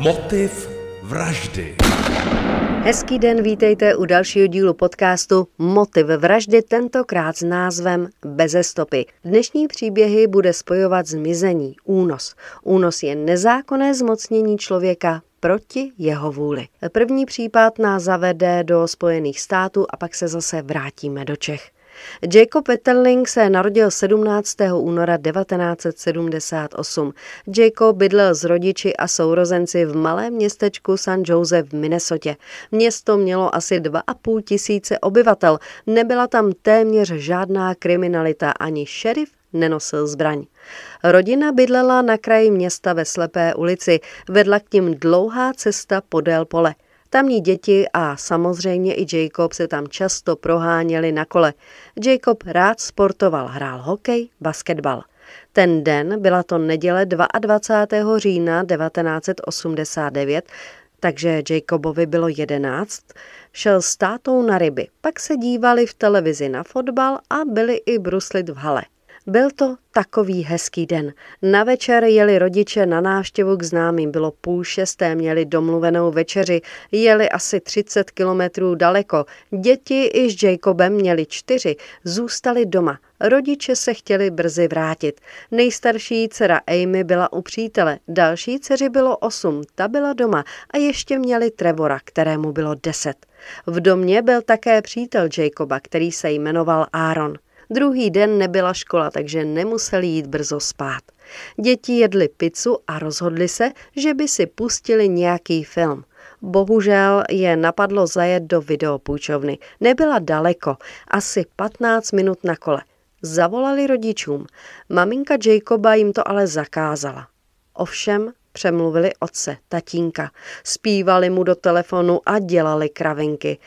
Motiv vraždy. Hezký den, vítejte u dalšího dílu podcastu Motiv vraždy, tentokrát s názvem Beze stopy. Dnešní příběhy bude spojovat zmizení, únos. Únos je nezákonné zmocnění člověka proti jeho vůli. První případ nás zavede do Spojených států a pak se zase vrátíme do Čech. Jacob Etterling se narodil 17. února 1978. Jacob bydlel s rodiči a sourozenci v malém městečku San Jose v Minnesotě. Město mělo asi 2,5 tisíce obyvatel. Nebyla tam téměř žádná kriminalita, ani šerif nenosil zbraň. Rodina bydlela na kraji města ve slepé ulici, vedla k tím dlouhá cesta podél pole. Tamní děti a samozřejmě i Jacob se tam často proháněli na kole. Jacob rád sportoval, hrál hokej, basketbal. Ten den, byla to neděle 22. října 1989, takže Jacobovi bylo 11, šel s tátou na ryby, pak se dívali v televizi na fotbal a byli i bruslit v hale. Byl to takový hezký den. Na večer jeli rodiče na návštěvu k známým. Bylo půl šesté, měli domluvenou večeři, jeli asi 30 kilometrů daleko. Děti i s Jacobem měli čtyři, zůstali doma. Rodiče se chtěli brzy vrátit. Nejstarší dcera Amy byla u přítele, další dceři bylo osm, ta byla doma a ještě měli Trevora, kterému bylo deset. V domě byl také přítel Jacoba, který se jmenoval Aaron. Druhý den nebyla škola, takže nemuseli jít brzo spát. Děti jedli pizzu a rozhodli se, že by si pustili nějaký film. Bohužel je napadlo zajet do videopůjčovny. Nebyla daleko, asi 15 minut na kole. Zavolali rodičům. Maminka Jacoba jim to ale zakázala. Ovšem přemluvili otce, tatínka. Spívali mu do telefonu a dělali kravinky.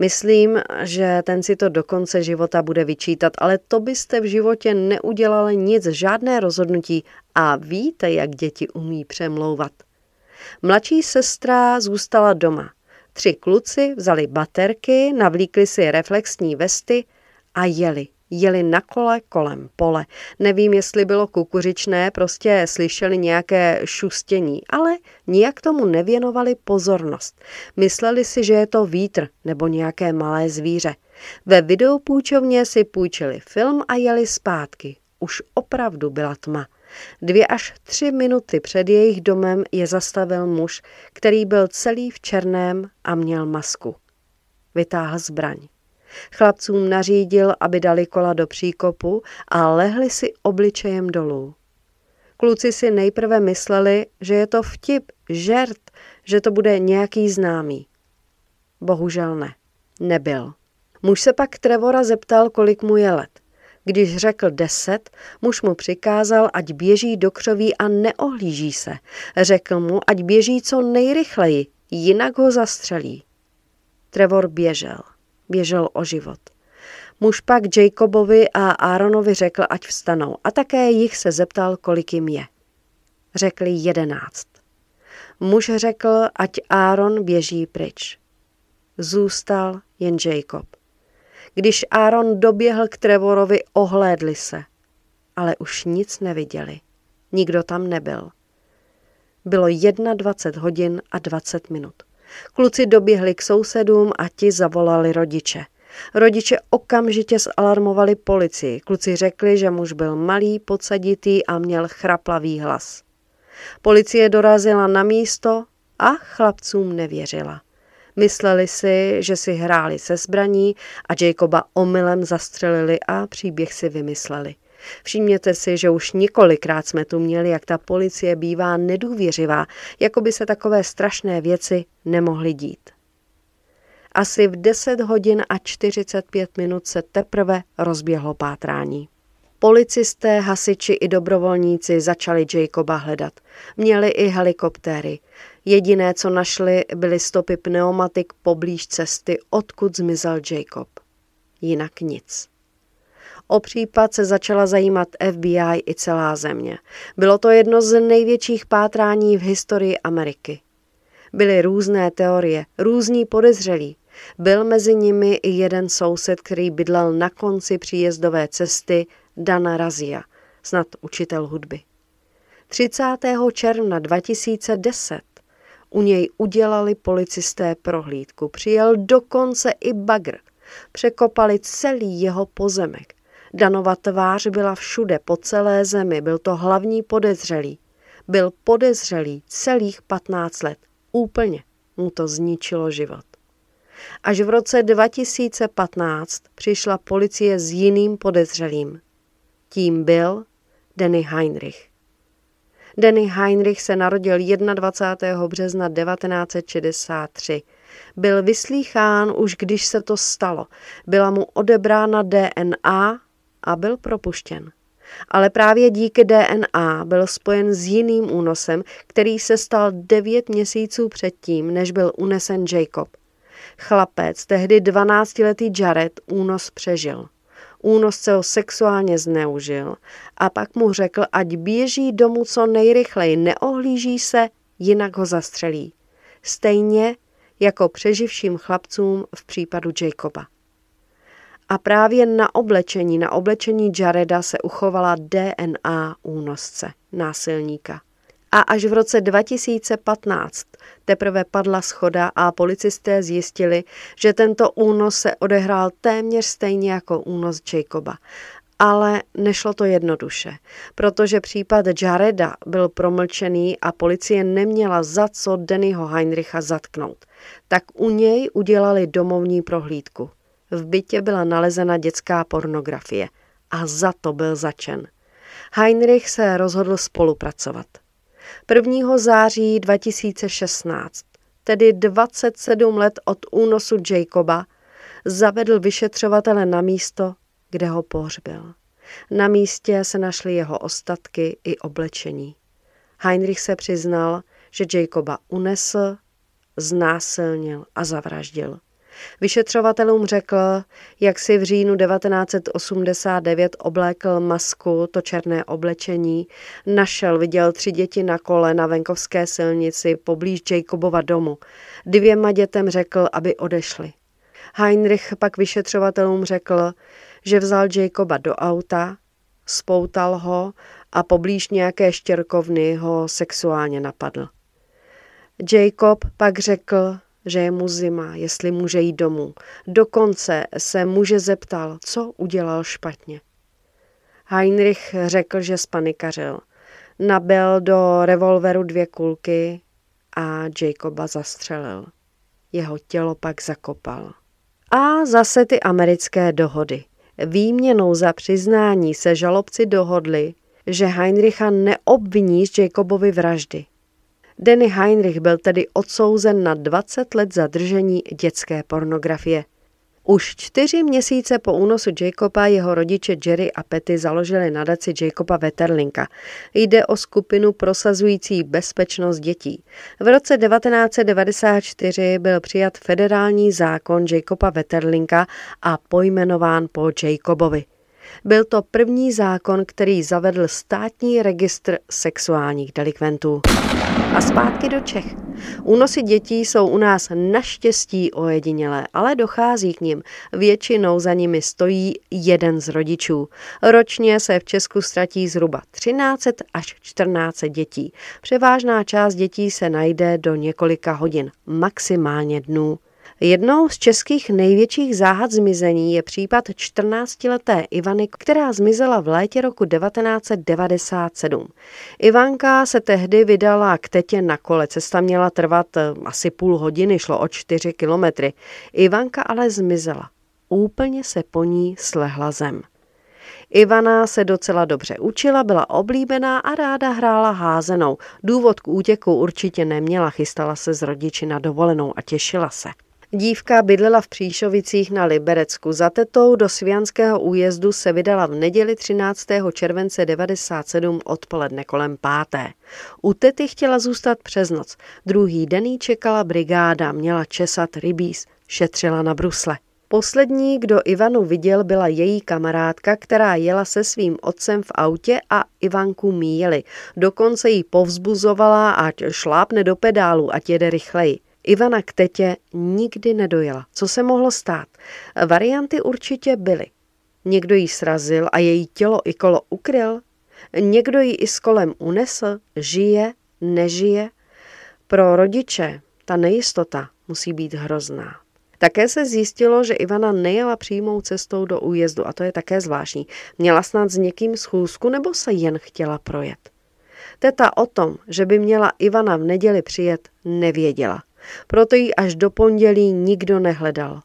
Myslím, že ten si to do konce života bude vyčítat, ale to byste v životě neudělali nic, žádné rozhodnutí a víte, jak děti umí přemlouvat. Mladší sestra zůstala doma. Tři kluci vzali baterky, navlíkli si reflexní vesty a jeli jeli na kole kolem pole. Nevím, jestli bylo kukuřičné, prostě slyšeli nějaké šustění, ale nijak tomu nevěnovali pozornost. Mysleli si, že je to vítr nebo nějaké malé zvíře. Ve videopůjčovně si půjčili film a jeli zpátky. Už opravdu byla tma. Dvě až tři minuty před jejich domem je zastavil muž, který byl celý v černém a měl masku. Vytáhl zbraň. Chlapcům nařídil, aby dali kola do příkopu a lehli si obličejem dolů. Kluci si nejprve mysleli, že je to vtip, žert, že to bude nějaký známý. Bohužel ne, nebyl. Muž se pak Trevora zeptal, kolik mu je let. Když řekl deset, muž mu přikázal, ať běží do křoví a neohlíží se. Řekl mu, ať běží co nejrychleji, jinak ho zastřelí. Trevor běžel běžel o život. Muž pak Jacobovi a Aaronovi řekl, ať vstanou a také jich se zeptal, kolik jim je. Řekli jedenáct. Muž řekl, ať Aaron běží pryč. Zůstal jen Jacob. Když Aaron doběhl k Trevorovi, ohlédli se, ale už nic neviděli. Nikdo tam nebyl. Bylo 21 hodin a 20 minut. Kluci doběhli k sousedům a ti zavolali rodiče. Rodiče okamžitě zalarmovali policii. Kluci řekli, že muž byl malý, podsaditý a měl chraplavý hlas. Policie dorazila na místo a chlapcům nevěřila. Mysleli si, že si hráli se zbraní a Jacoba omylem zastřelili a příběh si vymysleli. Všimněte si, že už několikrát jsme tu měli, jak ta policie bývá nedůvěřivá, jako by se takové strašné věci nemohly dít. Asi v 10 hodin a 45 minut se teprve rozběhlo pátrání. Policisté, hasiči i dobrovolníci začali Jacoba hledat. Měli i helikoptéry. Jediné, co našli, byly stopy pneumatik poblíž cesty, odkud zmizel Jacob. Jinak nic. O případ se začala zajímat FBI i celá země. Bylo to jedno z největších pátrání v historii Ameriky. Byly různé teorie, různí podezřelí. Byl mezi nimi i jeden soused, který bydlel na konci příjezdové cesty Dana Razia, snad učitel hudby. 30. června 2010 U něj udělali policisté prohlídku. Přijel dokonce i bagr. Překopali celý jeho pozemek. Danova tvář byla všude, po celé zemi. Byl to hlavní podezřelý. Byl podezřelý celých 15 let. Úplně mu to zničilo život. Až v roce 2015 přišla policie s jiným podezřelým. Tím byl Denny Heinrich. Denny Heinrich se narodil 21. března 1963. Byl vyslýchán už když se to stalo. Byla mu odebrána DNA a byl propuštěn. Ale právě díky DNA byl spojen s jiným únosem, který se stal devět měsíců předtím, než byl unesen Jacob. Chlapec, tehdy 12-letý Jared, únos přežil. Únosce ho sexuálně zneužil a pak mu řekl, ať běží domů co nejrychleji, neohlíží se, jinak ho zastřelí. Stejně jako přeživším chlapcům v případu Jacoba. A právě na oblečení, na oblečení Jareda se uchovala DNA únosce, násilníka. A až v roce 2015 teprve padla schoda a policisté zjistili, že tento únos se odehrál téměř stejně jako únos Jacoba. Ale nešlo to jednoduše, protože případ Jareda byl promlčený a policie neměla za co Dennyho Heinricha zatknout. Tak u něj udělali domovní prohlídku. V bytě byla nalezena dětská pornografie a za to byl začen. Heinrich se rozhodl spolupracovat. 1. září 2016, tedy 27 let od únosu Jacoba, zavedl vyšetřovatele na místo, kde ho pohřbil. Na místě se našly jeho ostatky i oblečení. Heinrich se přiznal, že Jacoba unesl, znásilnil a zavraždil. Vyšetřovatelům řekl, jak si v říjnu 1989 oblékl masku, to černé oblečení, našel, viděl tři děti na kole na venkovské silnici poblíž Jacobova domu. Dvěma dětem řekl, aby odešli. Heinrich pak vyšetřovatelům řekl, že vzal Jacoba do auta, spoutal ho a poblíž nějaké štěrkovny ho sexuálně napadl. Jacob pak řekl, že je mu zima, jestli může jít domů. Dokonce se muže zeptal, co udělal špatně. Heinrich řekl, že spanikařil. Nabel do revolveru dvě kulky a Jacoba zastřelil. Jeho tělo pak zakopal. A zase ty americké dohody. Výměnou za přiznání se žalobci dohodli, že Heinricha neobviní z Jacobovy vraždy. Denny Heinrich byl tedy odsouzen na 20 let zadržení dětské pornografie. Už čtyři měsíce po únosu Jacoba jeho rodiče Jerry a Petty založili nadaci Jacoba Wetterlinka. Jde o skupinu prosazující bezpečnost dětí. V roce 1994 byl přijat federální zákon Jacoba Wetterlinka a pojmenován po Jacobovi. Byl to první zákon, který zavedl státní registr sexuálních delikventů. A zpátky do Čech. Únosy dětí jsou u nás naštěstí ojedinělé, ale dochází k nim. Většinou za nimi stojí jeden z rodičů. Ročně se v Česku ztratí zhruba 13 až 14 dětí. Převážná část dětí se najde do několika hodin, maximálně dnů. Jednou z českých největších záhad zmizení je případ 14-leté Ivany, která zmizela v létě roku 1997. Ivanka se tehdy vydala k tetě na kole. Cesta měla trvat eh, asi půl hodiny, šlo o čtyři kilometry. Ivanka ale zmizela. Úplně se po ní slehla zem. Ivana se docela dobře učila, byla oblíbená a ráda hrála házenou. Důvod k útěku určitě neměla, chystala se s rodiči na dovolenou a těšila se. Dívka bydlela v Příšovicích na Liberecku. Za tetou do Svianského újezdu se vydala v neděli 13. července 97 odpoledne kolem páté. U tety chtěla zůstat přes noc. Druhý den jí čekala brigáda, měla česat rybíz, šetřila na brusle. Poslední, kdo Ivanu viděl, byla její kamarádka, která jela se svým otcem v autě a Ivanku míjeli. Dokonce jí povzbuzovala, ať šlápne do pedálu, ať jede rychleji. Ivana k tetě nikdy nedojela. Co se mohlo stát? Varianty určitě byly. Někdo jí srazil a její tělo i kolo ukryl? Někdo ji i s kolem unesl? Žije? Nežije? Pro rodiče ta nejistota musí být hrozná. Také se zjistilo, že Ivana nejela přímou cestou do újezdu a to je také zvláštní. Měla snad s někým schůzku nebo se jen chtěla projet. Teta o tom, že by měla Ivana v neděli přijet, nevěděla. Proto ji až do pondělí nikdo nehledal.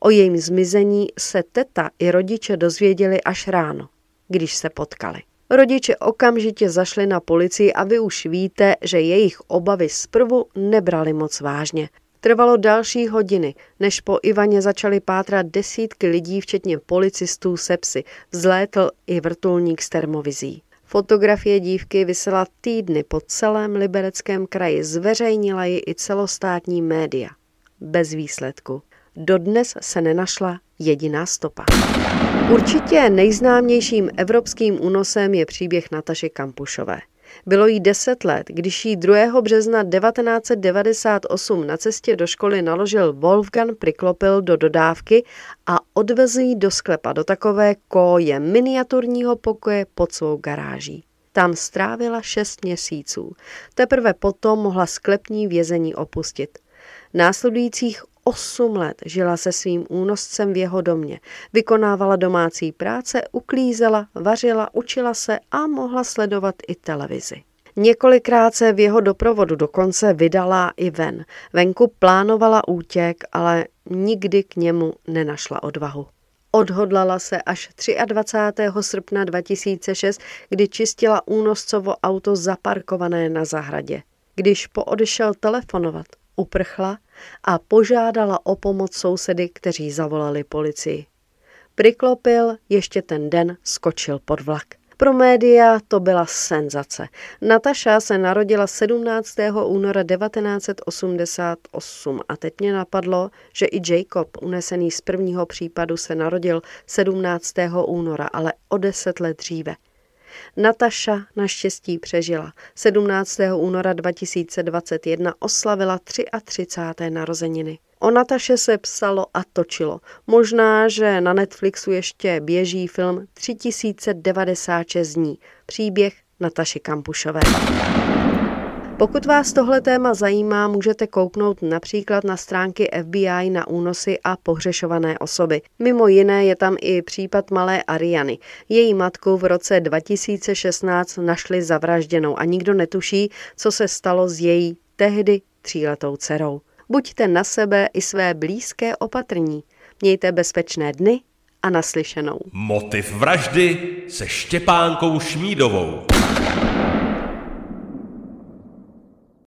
O jejím zmizení se teta i rodiče dozvěděli až ráno, když se potkali. Rodiče okamžitě zašli na policii a vy už víte, že jejich obavy zprvu nebrali moc vážně. Trvalo další hodiny, než po Ivaně začaly pátrat desítky lidí, včetně policistů se psy. Vzlétl i vrtulník s termovizí. Fotografie dívky vysela týdny po celém libereckém kraji, zveřejnila ji i celostátní média. Bez výsledku. Dodnes se nenašla jediná stopa. Určitě nejznámějším evropským únosem je příběh Nataše Kampušové. Bylo jí deset let, když jí 2. března 1998 na cestě do školy naložil Wolfgang Priklopil do dodávky a odvezl jí do sklepa, do takové koje miniaturního pokoje pod svou garáží. Tam strávila šest měsíců. Teprve potom mohla sklepní vězení opustit. Následujících Osm let žila se svým únoscem v jeho domě. Vykonávala domácí práce, uklízela, vařila, učila se a mohla sledovat i televizi. Několikrát se v jeho doprovodu dokonce vydala i ven. Venku plánovala útěk, ale nikdy k němu nenašla odvahu. Odhodlala se až 23. srpna 2006, kdy čistila únoscovo auto zaparkované na zahradě. Když poodešel telefonovat, uprchla a požádala o pomoc sousedy, kteří zavolali policii. Priklopil ještě ten den skočil pod vlak. Pro média to byla senzace. Nataša se narodila 17. února 1988 a teď mě napadlo, že i Jacob, unesený z prvního případu, se narodil 17. února, ale o deset let dříve. Nataša naštěstí přežila. 17. února 2021 oslavila 33. narozeniny. O Nataše se psalo a točilo. Možná, že na Netflixu ještě běží film 3096 dní. Příběh Nataši Kampušové. Pokud vás tohle téma zajímá, můžete kouknout například na stránky FBI na únosy a pohřešované osoby. Mimo jiné je tam i případ malé Ariany. Její matku v roce 2016 našli zavražděnou a nikdo netuší, co se stalo s její tehdy tříletou dcerou. Buďte na sebe i své blízké opatrní. Mějte bezpečné dny a naslyšenou. Motiv vraždy se Štěpánkou Šmídovou.